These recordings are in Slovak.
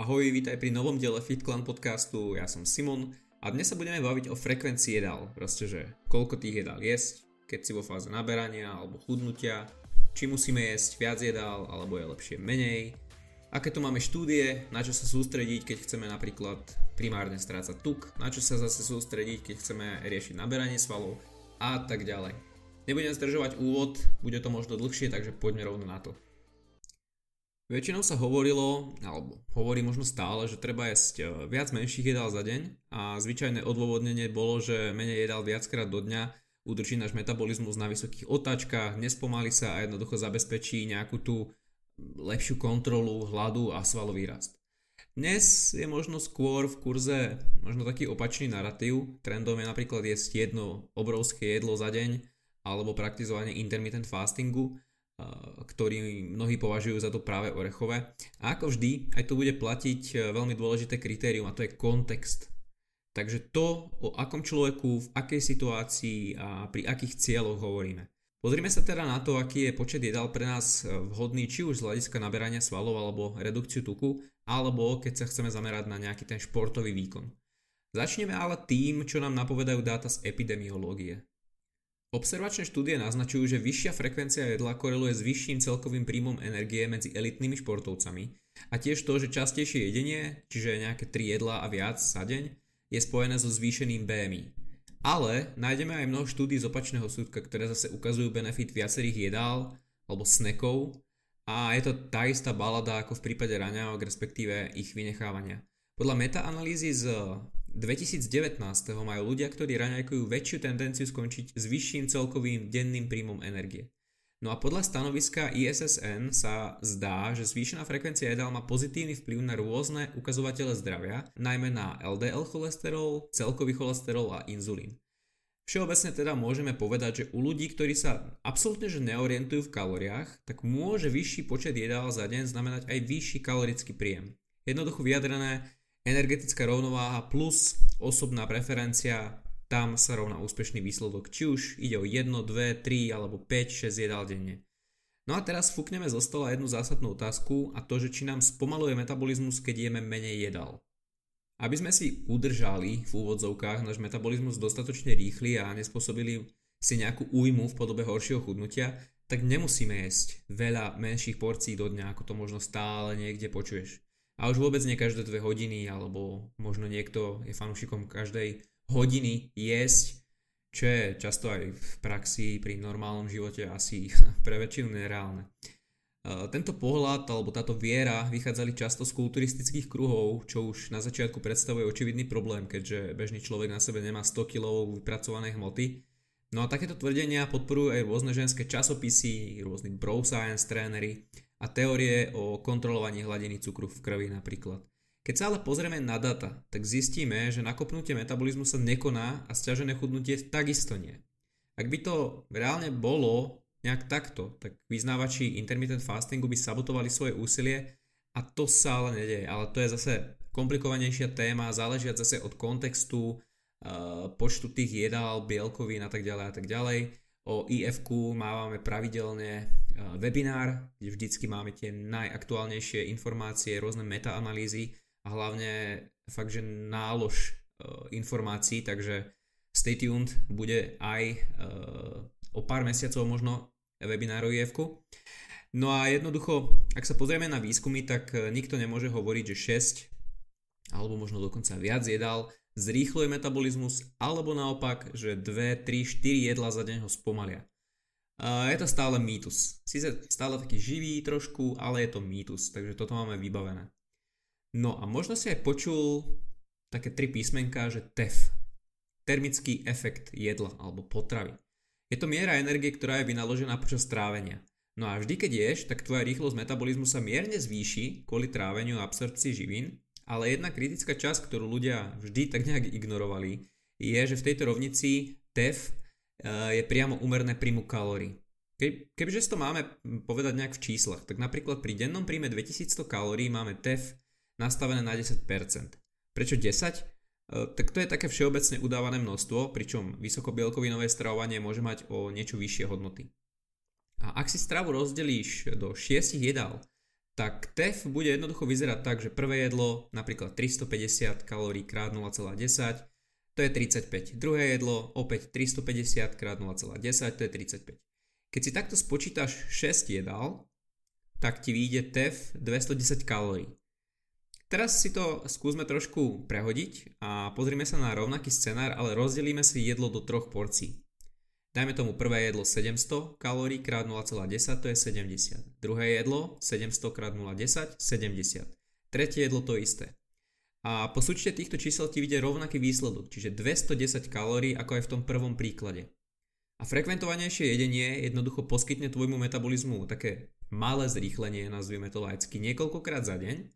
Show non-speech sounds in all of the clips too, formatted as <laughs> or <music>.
Ahoj, vítaj pri novom diele FitClan podcastu, ja som Simon a dnes sa budeme baviť o frekvencii jedál, proste že koľko tých jedál jesť, keď si vo fáze naberania alebo chudnutia, či musíme jesť viac jedál alebo je lepšie menej, aké tu máme štúdie, na čo sa sústrediť, keď chceme napríklad primárne strácať tuk, na čo sa zase sústrediť, keď chceme riešiť naberanie svalov a tak ďalej. Nebudem zdržovať úvod, bude to možno dlhšie, takže poďme rovno na to. Väčšinou sa hovorilo, alebo hovorí možno stále, že treba jesť e, viac menších jedál za deň a zvyčajné odôvodnenie bolo, že menej jedál viackrát do dňa udrží náš metabolizmus na vysokých otáčkach, nespomalí sa a jednoducho zabezpečí nejakú tú lepšiu kontrolu hladu a svalový rast. Dnes je možno skôr v kurze možno taký opačný narratív. Trendom je napríklad jesť jedno obrovské jedlo za deň alebo praktizovanie intermittent fastingu, ktorý mnohí považujú za to práve orechové. A ako vždy, aj tu bude platiť e, veľmi dôležité kritérium a to je kontext. Takže to, o akom človeku, v akej situácii a pri akých cieľoch hovoríme. Pozrime sa teda na to, aký je počet jedál pre nás e, vhodný či už z hľadiska naberania svalov alebo redukciu tuku, alebo keď sa chceme zamerať na nejaký ten športový výkon. Začneme ale tým, čo nám napovedajú dáta z epidemiológie. Observačné štúdie naznačujú, že vyššia frekvencia jedla koreluje s vyšším celkovým príjmom energie medzi elitnými športovcami a tiež to, že častejšie jedenie, čiže nejaké 3 jedlá a viac za deň, je spojené so zvýšeným BMI. Ale nájdeme aj mnoho štúdí z opačného súdka, ktoré zase ukazujú benefit viacerých jedál alebo snekov a je to tá istá balada ako v prípade raňajok, respektíve ich vynechávania. Podľa metaanalýzy z 2019. majú ľudia, ktorí raňajkujú väčšiu tendenciu skončiť s vyšším celkovým denným príjmom energie. No a podľa stanoviska ISSN sa zdá, že zvýšená frekvencia jedál má pozitívny vplyv na rôzne ukazovatele zdravia, najmä na LDL cholesterol, celkový cholesterol a inzulín. Všeobecne teda môžeme povedať, že u ľudí, ktorí sa absolútne že neorientujú v kalóriách, tak môže vyšší počet jedál za deň znamenať aj vyšší kalorický príjem. Jednoducho vyjadrené, energetická rovnováha plus osobná preferencia, tam sa rovná úspešný výsledok, či už ide o 1, 2, 3 alebo 5, 6 jedál denne. No a teraz fúkneme zo stola jednu zásadnú otázku a to, že či nám spomaluje metabolizmus, keď jeme menej jedál. Aby sme si udržali v úvodzovkách náš metabolizmus dostatočne rýchly a nespôsobili si nejakú újmu v podobe horšieho chudnutia, tak nemusíme jesť veľa menších porcií do dňa, ako to možno stále niekde počuješ. A už vôbec nie každé dve hodiny, alebo možno niekto je fanúšikom každej hodiny jesť, čo je často aj v praxi pri normálnom živote asi <laughs> pre väčšinu nereálne. E, tento pohľad alebo táto viera vychádzali často z kulturistických kruhov, čo už na začiatku predstavuje očividný problém, keďže bežný človek na sebe nemá 100 kg vypracovanej hmoty. No a takéto tvrdenia podporujú aj rôzne ženské časopisy, rôzni bro science tréneri a teórie o kontrolovaní hladiny cukru v krvi napríklad. Keď sa ale pozrieme na data, tak zistíme, že nakopnutie metabolizmu sa nekoná a stiažené chudnutie takisto nie. Ak by to reálne bolo nejak takto, tak vyznávači intermittent fastingu by sabotovali svoje úsilie a to sa ale nedeje. Ale to je zase komplikovanejšia téma, záležia zase od kontextu, eh, počtu tých jedál, bielkovín a tak ďalej a tak ďalej. O IF máme pravidelne webinár, kde vždycky máme tie najaktuálnejšie informácie, rôzne metaanalýzy a hlavne fakt, že nálož informácií, takže stay tuned, bude aj o pár mesiacov možno webinár o IF. No a jednoducho, ak sa pozrieme na výskumy, tak e, nikto nemôže hovoriť, že 6 alebo možno dokonca viac jedál zrýchluje metabolizmus, alebo naopak, že 2, 3, 4 jedla za deň ho spomalia. Je to stále mýtus. Sice stále taký živý trošku, ale je to mýtus, takže toto máme vybavené. No a možno si aj počul také tri písmenka, že TEF. Termický efekt jedla alebo potravy. Je to miera energie, ktorá je vynaložená počas trávenia. No a vždy, keď ješ, tak tvoja rýchlosť metabolizmu sa mierne zvýši kvôli tráveniu a absorpcii živín, ale jedna kritická časť, ktorú ľudia vždy tak nejak ignorovali, je, že v tejto rovnici TEF Eh, je priamo úmerné príjmu kalórií. Ke, kebyže si to máme povedať nejak v číslach, tak napríklad pri dennom príjme 2100 kalórií máme TEF nastavené na 10%. Prečo 10? Eh, tak to je také všeobecne udávané množstvo, pričom vysokobielkovinové stravovanie môže mať o niečo vyššie hodnoty. A ak si stravu rozdelíš do 6 jedál, tak TEF bude jednoducho vyzerať tak, že prvé jedlo, napríklad 350 kalórií krát 0,10, to je 35. Druhé jedlo, opäť 350 krát 0,10, to je 35. Keď si takto spočítaš 6 jedál, tak ti vyjde TEF 210 kalórií. Teraz si to skúsme trošku prehodiť a pozrime sa na rovnaký scenár, ale rozdelíme si jedlo do troch porcií. Dajme tomu prvé jedlo 700 kalórií krát 0,10 to je 70. Druhé jedlo 700 krát 0,10 70. Tretie jedlo to isté. A po súčte týchto čísel ti vyjde rovnaký výsledok, čiže 210 kalórií ako aj v tom prvom príklade. A frekventovanejšie jedenie jednoducho poskytne tvojmu metabolizmu také malé zrýchlenie, nazvime to laicky, niekoľkokrát za deň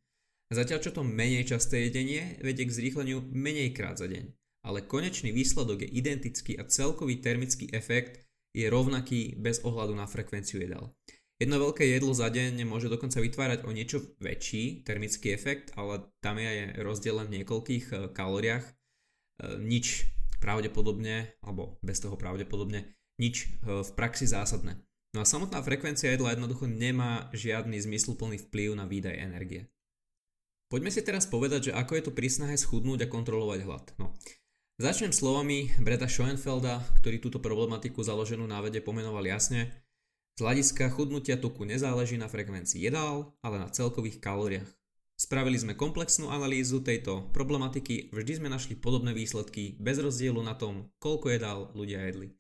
Zatiaľ čo to menej časté jedenie vedie k zrýchleniu menej krát za deň. Ale konečný výsledok je identický a celkový termický efekt je rovnaký bez ohľadu na frekvenciu jedál. Jedno veľké jedlo za deň môže dokonca vytvárať o niečo väčší termický efekt, ale tam je rozdiel len v niekoľkých e, kalóriách. E, nič pravdepodobne, alebo bez toho pravdepodobne, nič e, v praxi zásadné. No a samotná frekvencia jedla jednoducho nemá žiadny zmysluplný vplyv na výdaj energie. Poďme si teraz povedať, že ako je to pri snahe schudnúť a kontrolovať hlad. No. Začnem slovami Breda Schoenfelda, ktorý túto problematiku založenú na vede pomenoval jasne. Z hľadiska chudnutia tuku nezáleží na frekvencii jedál, ale na celkových kalóriách. Spravili sme komplexnú analýzu tejto problematiky, vždy sme našli podobné výsledky bez rozdielu na tom, koľko jedál ľudia jedli.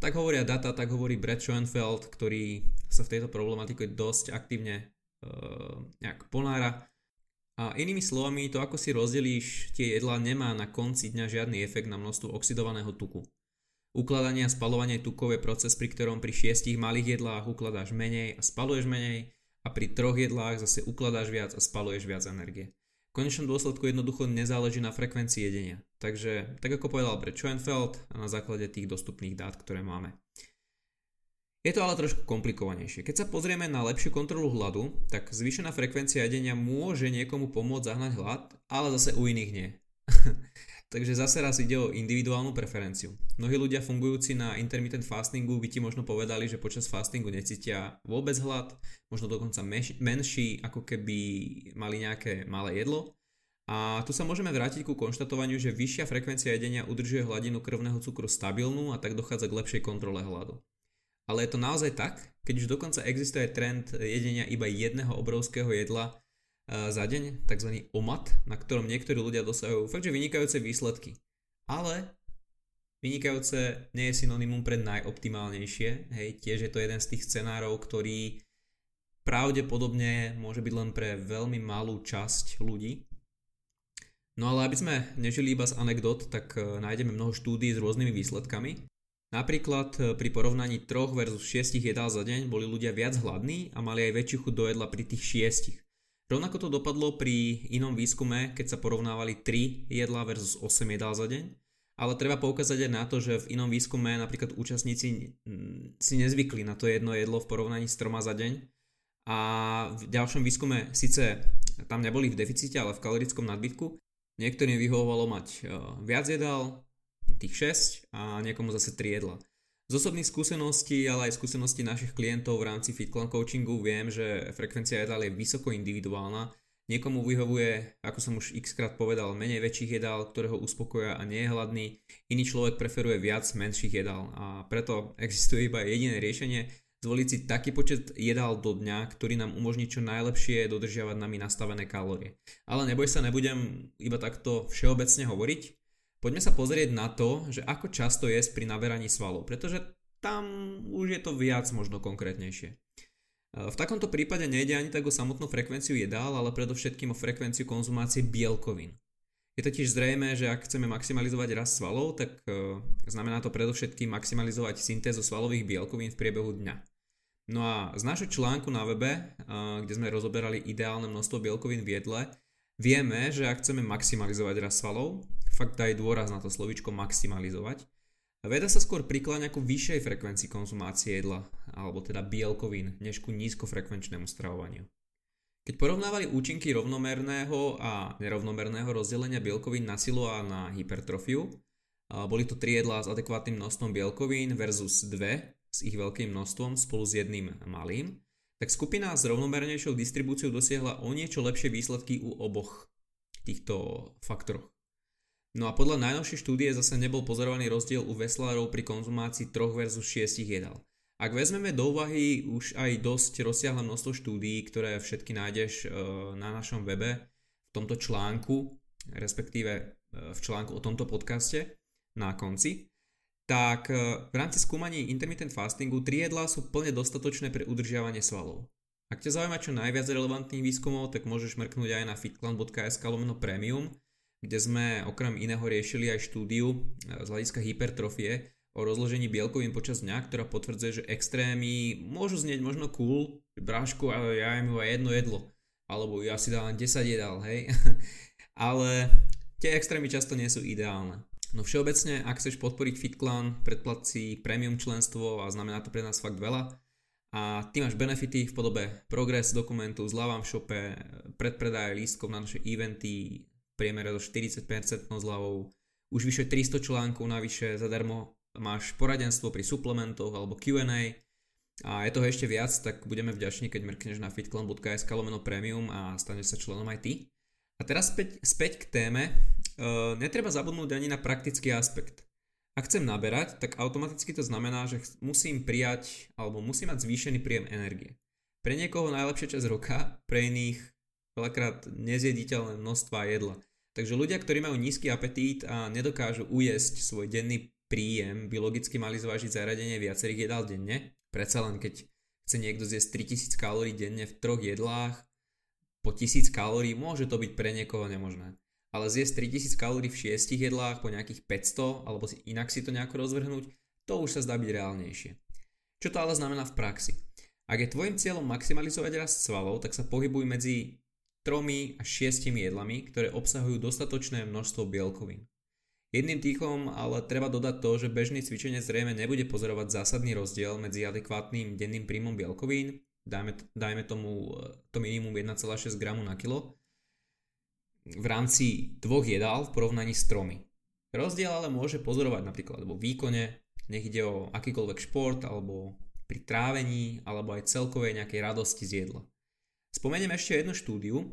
Tak hovoria data, tak hovorí Brad Schoenfeld, ktorý sa v tejto problematike dosť aktívne e, nejak ponára a inými slovami, to ako si rozdelíš tie jedlá nemá na konci dňa žiadny efekt na množstvo oxidovaného tuku. Ukladanie a spalovanie tukov je proces, pri ktorom pri šiestich malých jedlách ukladáš menej a spaluješ menej a pri troch jedlách zase ukladáš viac a spaluješ viac energie. V konečnom dôsledku jednoducho nezáleží na frekvencii jedenia. Takže, tak ako povedal Brett Schoenfeld a na základe tých dostupných dát, ktoré máme. Je to ale trošku komplikovanejšie. Keď sa pozrieme na lepšiu kontrolu hladu, tak zvýšená frekvencia jedenia môže niekomu pomôcť zahnať hlad, ale zase u iných nie. <laughs> Takže zase raz ide o individuálnu preferenciu. Mnohí ľudia fungujúci na intermittent fastingu by ti možno povedali, že počas fastingu necítia vôbec hlad, možno dokonca menší, ako keby mali nejaké malé jedlo. A tu sa môžeme vrátiť ku konštatovaniu, že vyššia frekvencia jedenia udržuje hladinu krvného cukru stabilnú a tak dochádza k lepšej kontrole hladu. Ale je to naozaj tak, keď už dokonca existuje trend jedenia iba jedného obrovského jedla e, za deň, tzv. OMAT, na ktorom niektorí ľudia dosahujú fakt, že vynikajúce výsledky. Ale vynikajúce nie je synonymum pre najoptimálnejšie, hej, tiež je to jeden z tých scenárov, ktorý pravdepodobne môže byť len pre veľmi malú časť ľudí. No ale aby sme nežili iba z anekdot, tak e, nájdeme mnoho štúdí s rôznymi výsledkami. Napríklad e, pri porovnaní 3 versus 6 jedál za deň boli ľudia viac hladní a mali aj väčšiu chuť do jedla pri tých 6. Rovnako to dopadlo pri inom výskume, keď sa porovnávali 3 jedlá versus 8 jedál za deň. Ale treba poukázať aj na to, že v inom výskume napríklad účastníci si nezvykli na to jedno jedlo v porovnaní s troma za deň. A v ďalšom výskume síce tam neboli v deficite, ale v kalorickom nadbytku. Niektorým vyhovovalo mať e, viac jedál, tých 6 a niekomu zase 3 jedla. Z osobných skúseností, ale aj skúseností našich klientov v rámci FitClan coachingu viem, že frekvencia jedál je vysoko individuálna. Niekomu vyhovuje, ako som už x krát povedal, menej väčších jedál, ktoré ho uspokoja a nie je hladný. Iný človek preferuje viac menších jedál a preto existuje iba jediné riešenie, zvoliť si taký počet jedál do dňa, ktorý nám umožní čo najlepšie dodržiavať nami nastavené kalórie. Ale neboj sa, nebudem iba takto všeobecne hovoriť. Poďme sa pozrieť na to, že ako často jesť pri naberaní svalov, pretože tam už je to viac možno konkrétnejšie. V takomto prípade nejde ani tak o samotnú frekvenciu jedál, ale predovšetkým o frekvenciu konzumácie bielkovín. Je totiž zrejme, že ak chceme maximalizovať rast svalov, tak e, znamená to predovšetkým maximalizovať syntézu svalových bielkovín v priebehu dňa. No a z nášho článku na webe, e, kde sme rozoberali ideálne množstvo bielkovín v jedle, vieme, že ak chceme maximalizovať rast svalov, fakt daj dôraz na to slovičko maximalizovať. Veda sa skôr prikláňa ku vyššej frekvencii konzumácie jedla, alebo teda bielkovín, než ku nízkofrekvenčnému stravovaniu. Keď porovnávali účinky rovnomerného a nerovnomerného rozdelenia bielkovín na silu a na hypertrofiu, boli to tri jedlá s adekvátnym množstvom bielkovín versus dve s ich veľkým množstvom spolu s jedným malým, tak skupina s rovnomernejšou distribúciou dosiahla o niečo lepšie výsledky u oboch týchto faktoroch. No a podľa najnovšej štúdie zase nebol pozorovaný rozdiel u veslárov pri konzumácii 3 versus 6 jedál. Ak vezmeme do úvahy už aj dosť rozsiahle množstvo štúdií, ktoré všetky nájdeš e, na našom webe v tomto článku, respektíve e, v článku o tomto podcaste na konci, tak e, v rámci skúmaní intermittent fastingu tri jedlá sú plne dostatočné pre udržiavanie svalov. Ak ťa zaujíma čo najviac relevantných výskumov, tak môžeš mrknúť aj na fitclan.sk lomeno premium, kde sme okrem iného riešili aj štúdiu z hľadiska hypertrofie, o rozložení bielkovín počas dňa, ktorá potvrdzuje, že extrémy môžu znieť možno cool, brášku, ale ja im iba jedno jedlo. Alebo ja si dávam 10 jedál, hej. <laughs> ale tie extrémy často nie sú ideálne. No všeobecne, ak chceš podporiť FitClan, predplat si premium členstvo a znamená to pre nás fakt veľa. A ty máš benefity v podobe progress dokumentu, zľavám v shope, predpredaj lístkov na naše eventy, priemere do 40% zľavou, už vyše 300 článkov navyše zadarmo máš poradenstvo pri suplementoch alebo Q&A a je toho ešte viac, tak budeme vďační, keď mrkneš na fitclan.sk lomeno premium a staneš sa členom aj ty. A teraz späť, späť k téme. E, netreba zabudnúť ani na praktický aspekt. Ak chcem naberať, tak automaticky to znamená, že musím prijať alebo musím mať zvýšený príjem energie. Pre niekoho najlepšia časť roka, pre iných veľakrát nezjediteľné množstva jedla. Takže ľudia, ktorí majú nízky apetít a nedokážu ujesť svoj denný príjem by logicky mali zvážiť zaradenie viacerých jedál denne. Predsa len keď chce niekto zjesť 3000 kalórií denne v troch jedlách, po 1000 kalórií môže to byť pre niekoho nemožné. Ale zjesť 3000 kalórií v 6 jedlách po nejakých 500, alebo si inak si to nejako rozvrhnúť, to už sa zdá byť reálnejšie. Čo to ale znamená v praxi? Ak je tvojim cieľom maximalizovať rast svalov, tak sa pohybuj medzi 3 až 6 jedlami, ktoré obsahujú dostatočné množstvo bielkovín. Jedným dýchom ale treba dodať to, že bežný cvičenie zrejme nebude pozorovať zásadný rozdiel medzi adekvátnym denným príjmom bielkovín, dajme, dajme tomu e, to minimum 1,6 g na kilo, v rámci dvoch jedál v porovnaní s tromi. Rozdiel ale môže pozorovať napríklad vo výkone, nech ide o akýkoľvek šport, alebo pri trávení, alebo aj celkovej nejakej radosti z jedla. Spomeniem ešte jednu štúdiu,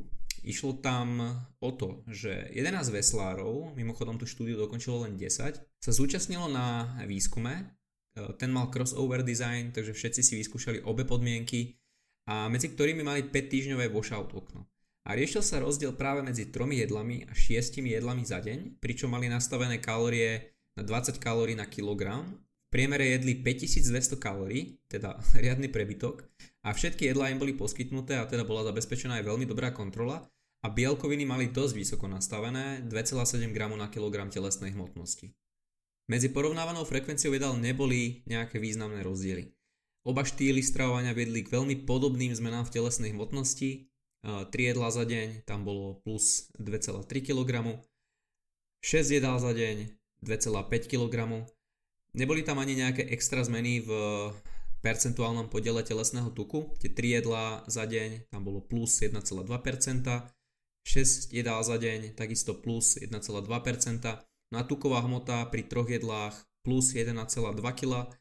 Išlo tam o to, že 11 veslárov, mimochodom tú štúdiu dokončilo len 10, sa zúčastnilo na výskume. E, ten mal crossover design, takže všetci si vyskúšali obe podmienky a medzi ktorými mali 5 týždňové washout okno. A riešil sa rozdiel práve medzi 3 jedlami a 6 jedlami za deň, pričom mali nastavené kalórie na 20 kalórií na kilogram. V priemere jedli 5200 kalórií, teda <laughs> riadny prebytok, a všetky jedlá im boli poskytnuté a teda bola zabezpečená aj veľmi dobrá kontrola a bielkoviny mali dosť vysoko nastavené 2,7 g na kilogram telesnej hmotnosti. Medzi porovnávanou frekvenciou jedál neboli nejaké významné rozdiely. Oba štýly stravovania viedli k veľmi podobným zmenám v telesnej hmotnosti. 3 jedlá za deň, tam bolo plus 2,3 kg. 6 jedál za deň, 2,5 kg. Neboli tam ani nejaké extra zmeny v percentuálnom podiele telesného tuku. Tie 3 jedlá za deň, tam bolo plus 1,2%, 6 jedál za deň, takisto plus 1,2%, no a tuková hmota pri troch jedlách plus 1,2 kg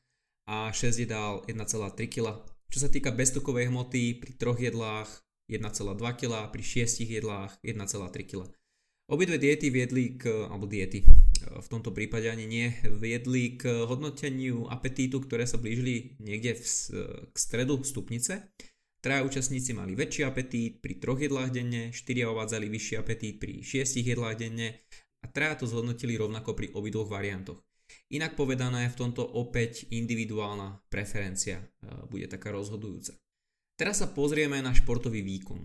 a 6 jedál 1,3 kg. Čo sa týka beztukovej hmoty pri troch jedlách 1,2 kg, pri 6 jedlách 1,3 kg. Obidve diety viedli k, alebo diety, v tomto prípade ani nie, viedli k hodnoteniu apetítu, ktoré sa blížili niekde v, k stredu stupnice Traja účastníci mali väčší apetít pri troch jedlách denne, štyria ovádzali vyšší apetít pri šiestich jedlách denne a traja to zhodnotili rovnako pri obidvoch variantoch. Inak povedané, v tomto opäť individuálna preferencia e, bude taká rozhodujúca. Teraz sa pozrieme na športový výkon.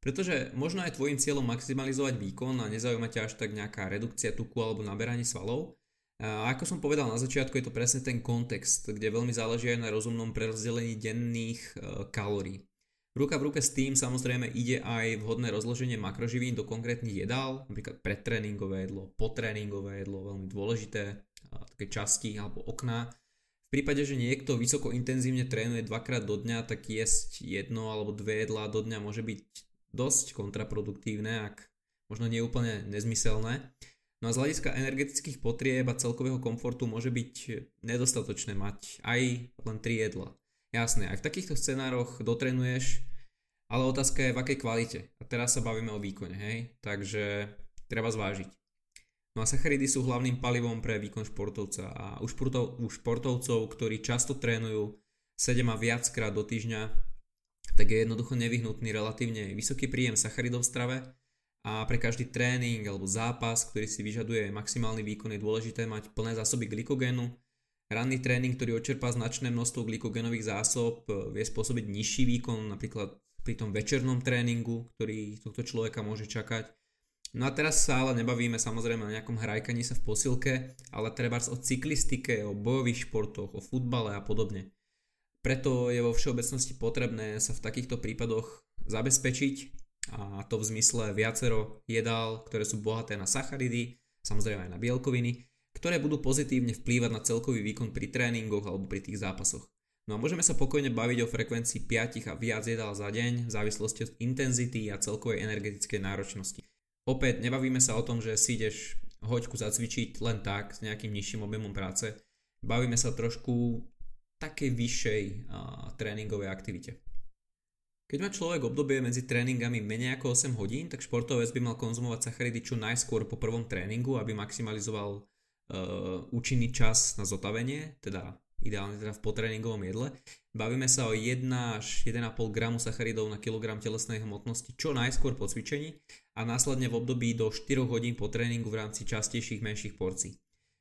Pretože možno je tvojim cieľom maximalizovať výkon a nezaujíma ťa až tak nejaká redukcia tuku alebo naberanie svalov, a ako som povedal na začiatku, je to presne ten kontext, kde veľmi záleží aj na rozumnom prerozdelení denných e, kalórií. Ruka v ruke s tým samozrejme ide aj vhodné rozloženie makroživín do konkrétnych jedál, napríklad predtréningové jedlo, potréningové jedlo, veľmi dôležité, také časti alebo okná. Prípade, že niekto vysoko intenzívne trénuje dvakrát do dňa, tak jesť jedno alebo dve jedlá do dňa môže byť dosť kontraproduktívne, ak možno nie úplne nezmyselné. No a z hľadiska energetických potrieb a celkového komfortu môže byť nedostatočné mať aj len 3 jedla. Jasné, aj v takýchto scenároch dotrenuješ, ale otázka je v akej kvalite. A teraz sa bavíme o výkone, hej? Takže treba zvážiť. No a sacharidy sú hlavným palivom pre výkon športovca a u, športov, u športovcov, ktorí často trénujú 7 a viackrát do týždňa, tak je jednoducho nevyhnutný relatívne vysoký príjem sacharidov v strave a pre každý tréning alebo zápas, ktorý si vyžaduje maximálny výkon je dôležité mať plné zásoby glykogénu. Ranný tréning, ktorý odčerpá značné množstvo glykogénových zásob, vie spôsobiť nižší výkon napríklad pri tom večernom tréningu, ktorý tohto človeka môže čakať No a teraz sa ale nebavíme samozrejme o nejakom hrajkaní sa v posilke, ale treba o cyklistike, o bojových športoch, o futbale a podobne. Preto je vo všeobecnosti potrebné sa v takýchto prípadoch zabezpečiť a to v zmysle viacero jedál, ktoré sú bohaté na sacharidy, samozrejme aj na bielkoviny, ktoré budú pozitívne vplývať na celkový výkon pri tréningoch alebo pri tých zápasoch. No a môžeme sa pokojne baviť o frekvencii 5 a viac jedál za deň v závislosti od intenzity a celkovej energetickej náročnosti. Opäť nebavíme sa o tom, že si ideš hoďku zacvičiť len tak s nejakým nižším objemom práce. Bavíme sa trošku takej vyššej uh, tréningovej aktivite. Keď má človek obdobie medzi tréningami menej ako 8 hodín, tak športovec by mal konzumovať sacharidy čo najskôr po prvom tréningu, aby maximalizoval uh, účinný čas na zotavenie, teda ideálne teda v potréningovom jedle. Bavíme sa o 1 až 1,5 gramu sacharidov na kilogram telesnej hmotnosti čo najskôr po cvičení a následne v období do 4 hodín po tréningu v rámci častejších menších porcií.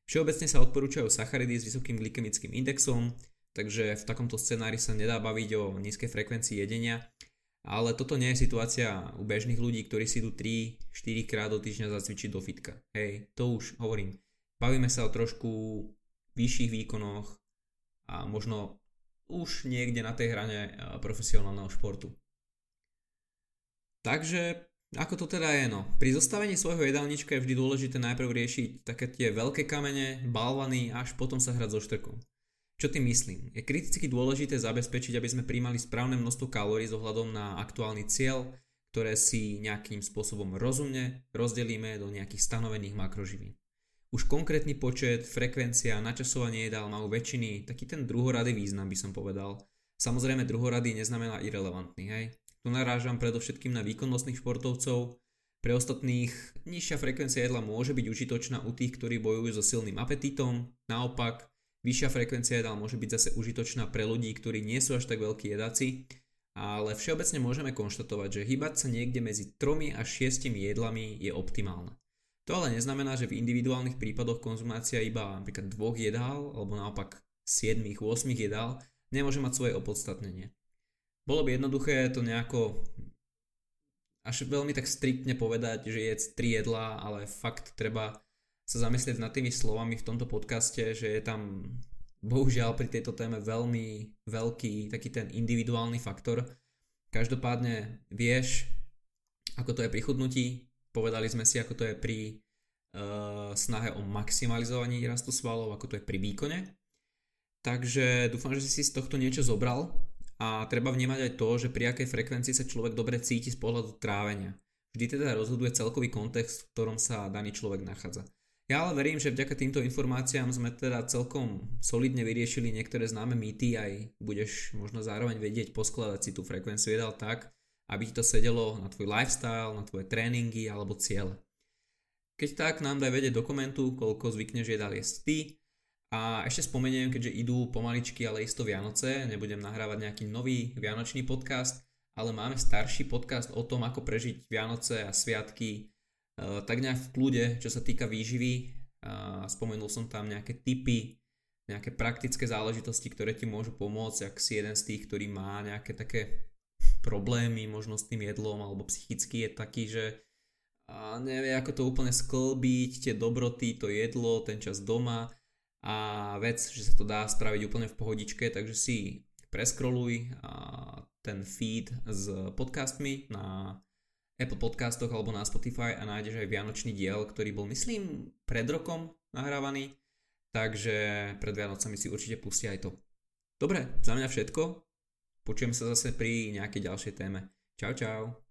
Všeobecne sa odporúčajú sacharidy s vysokým glykemickým indexom, takže v takomto scenári sa nedá baviť o nízkej frekvencii jedenia, ale toto nie je situácia u bežných ľudí, ktorí si idú 3-4 krát do týždňa zacvičiť do fitka. Hej, to už hovorím. Bavíme sa o trošku vyšších výkonoch a možno už niekde na tej hrane profesionálneho športu. Takže ako to teda je no? Pri zostavení svojho jedálnička je vždy dôležité najprv riešiť také tie veľké kamene, balvany, až potom sa hrať so štrkom. Čo tým myslím? Je kriticky dôležité zabezpečiť, aby sme príjmali správne množstvo kalórií s ohľadom na aktuálny cieľ, ktoré si nejakým spôsobom rozumne rozdelíme do nejakých stanovených makroživín. Už konkrétny počet, frekvencia a načasovanie jedál majú väčšiny taký ten druhorady význam by som povedal. Samozrejme druhorady neznamená irrelevantný, hej? Tu narážam predovšetkým na výkonnostných športovcov. Pre ostatných nižšia frekvencia jedla môže byť užitočná u tých, ktorí bojujú so silným apetitom. Naopak, vyššia frekvencia jedla môže byť zase užitočná pre ľudí, ktorí nie sú až tak veľkí jedáci. Ale všeobecne môžeme konštatovať, že hýbať sa niekde medzi 3 až 6 jedlami je optimálne. To ale neznamená, že v individuálnych prípadoch konzumácia iba napríklad dvoch jedál alebo naopak 7-8 jedál nemôže mať svoje opodstatnenie. Bolo by jednoduché to nejako až veľmi tak striktne povedať, že je tri jedlá, ale fakt treba sa zamyslieť nad tými slovami v tomto podcaste, že je tam bohužiaľ pri tejto téme veľmi veľký taký ten individuálny faktor. Každopádne vieš, ako to je pri chudnutí, povedali sme si, ako to je pri uh, snahe o maximalizovaní rastu svalov, ako to je pri výkone. Takže dúfam, že si z tohto niečo zobral a treba vnímať aj to, že pri akej frekvencii sa človek dobre cíti z pohľadu trávenia. Vždy teda rozhoduje celkový kontext, v ktorom sa daný človek nachádza. Ja ale verím, že vďaka týmto informáciám sme teda celkom solidne vyriešili niektoré známe mýty, aj budeš možno zároveň vedieť poskladať si tú frekvenciu jedal tak, aby ti to sedelo na tvoj lifestyle, na tvoje tréningy alebo ciele. Keď tak nám daj vedieť do komentu, koľko zvykneš jedal jesť ty, a ešte spomeniem, keďže idú pomaličky, ale isto Vianoce, nebudem nahrávať nejaký nový vianočný podcast, ale máme starší podcast o tom, ako prežiť Vianoce a sviatky e, tak nejak v kľude, čo sa týka výživy. Spomenul som tam nejaké tipy, nejaké praktické záležitosti, ktoré ti môžu pomôcť, ak si jeden z tých, ktorý má nejaké také problémy možno s tým jedlom alebo psychicky je taký, že nevie ako to úplne sklbiť, tie dobroty, to jedlo, ten čas doma a vec, že sa to dá spraviť úplne v pohodičke, takže si preskroluj ten feed s podcastmi na Apple podcastoch alebo na Spotify a nájdeš aj Vianočný diel, ktorý bol myslím pred rokom nahrávaný, takže pred Vianocami si určite pustia aj to. Dobre, za mňa všetko. Počujem sa zase pri nejakej ďalšej téme. Čau čau.